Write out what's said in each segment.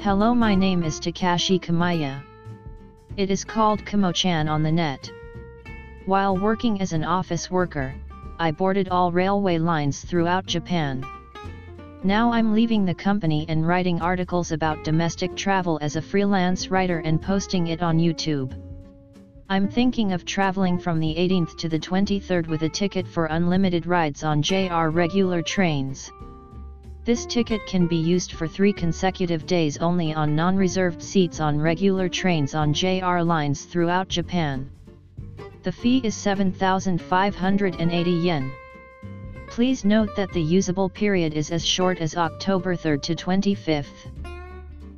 Hello my name is Takashi Kamaya. It is called Kamo-chan on the net. While working as an office worker, I boarded all railway lines throughout Japan. Now I'm leaving the company and writing articles about domestic travel as a freelance writer and posting it on YouTube. I'm thinking of traveling from the 18th to the 23rd with a ticket for unlimited rides on JR regular trains. This ticket can be used for three consecutive days only on non-reserved seats on regular trains on JR lines throughout Japan. The fee is 7,580 yen. Please note that the usable period is as short as October 3rd to 25th.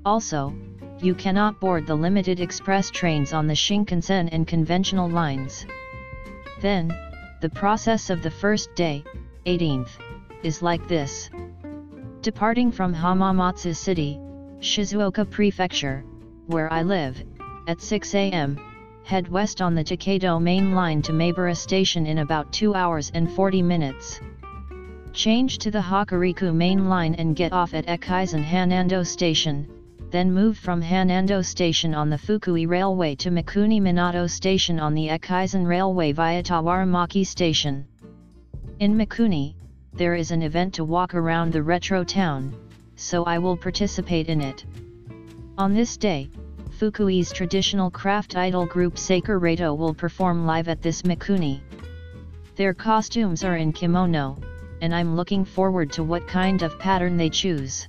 Also, you cannot board the limited express trains on the Shinkansen and conventional lines. Then, the process of the first day, 18th, is like this. Departing from Hamamatsu City, Shizuoka Prefecture, where I live, at 6 am, head west on the Tokaido main line to Maibara Station in about 2 hours and 40 minutes. Change to the Hokuriku main line and get off at Echizen Hanando Station, then move from Hanando Station on the Fukui Railway to Mikuni Minato Station on the Echizen Railway via Tawaramachi Station. In Mikuni, there is an event to walk around the retro town, so I will participate in it. On this day, Fukui's traditional craft idol group Reito will perform live at this Mikuni. Their costumes are in kimono, and I'm looking forward to what kind of pattern they choose.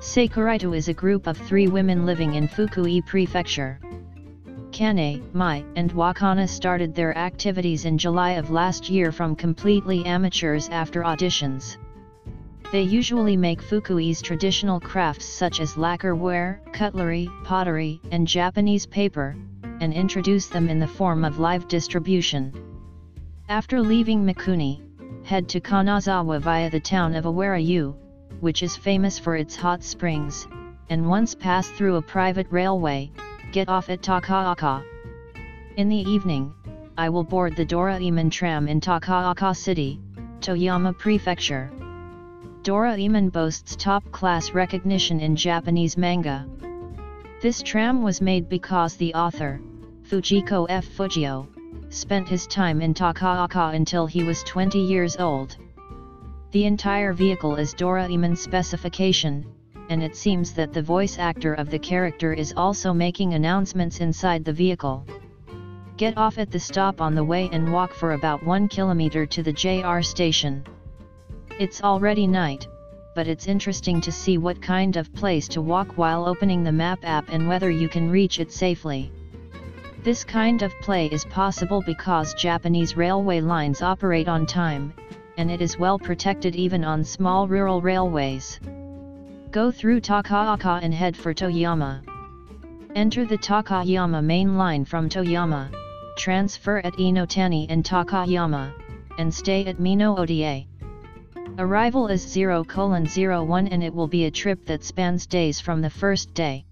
Reito is a group of three women living in Fukui Prefecture. Kane, Mai, and Wakana started their activities in July of last year from completely amateurs after auditions. They usually make Fukui's traditional crafts such as lacquerware, cutlery, pottery, and Japanese paper, and introduce them in the form of live distribution. After leaving Mikuni, head to Kanazawa via the town of Awara-U, which is famous for its hot springs, and once pass through a private railway, get off at Takaoka. In the evening, I will board the Doraemon tram in Takaoka City, Toyama Prefecture. Doraemon boasts top-class recognition in Japanese manga. This tram was made because the author, Fujiko F. Fujio, spent his time in Takaoka until he was 20 years old. The entire vehicle is Doraemon specification, and it seems that the voice actor of the character is also making announcements inside the vehicle. Get off at the stop on the way and walk for about 1 kilometer to the JR station. It's already night, but it's interesting to see what kind of place to walk while opening the map app and whether you can reach it safely. This kind of play is possible because Japanese railway lines operate on time, and it is well protected even on small rural railways. Go through Takaoka and head for Toyama. Enter the Takayama main line from Toyama, transfer at Inotani and Takayama, and stay at Mino-Ota. Arrival is 0 01 and it will be a trip that spans days from the first day.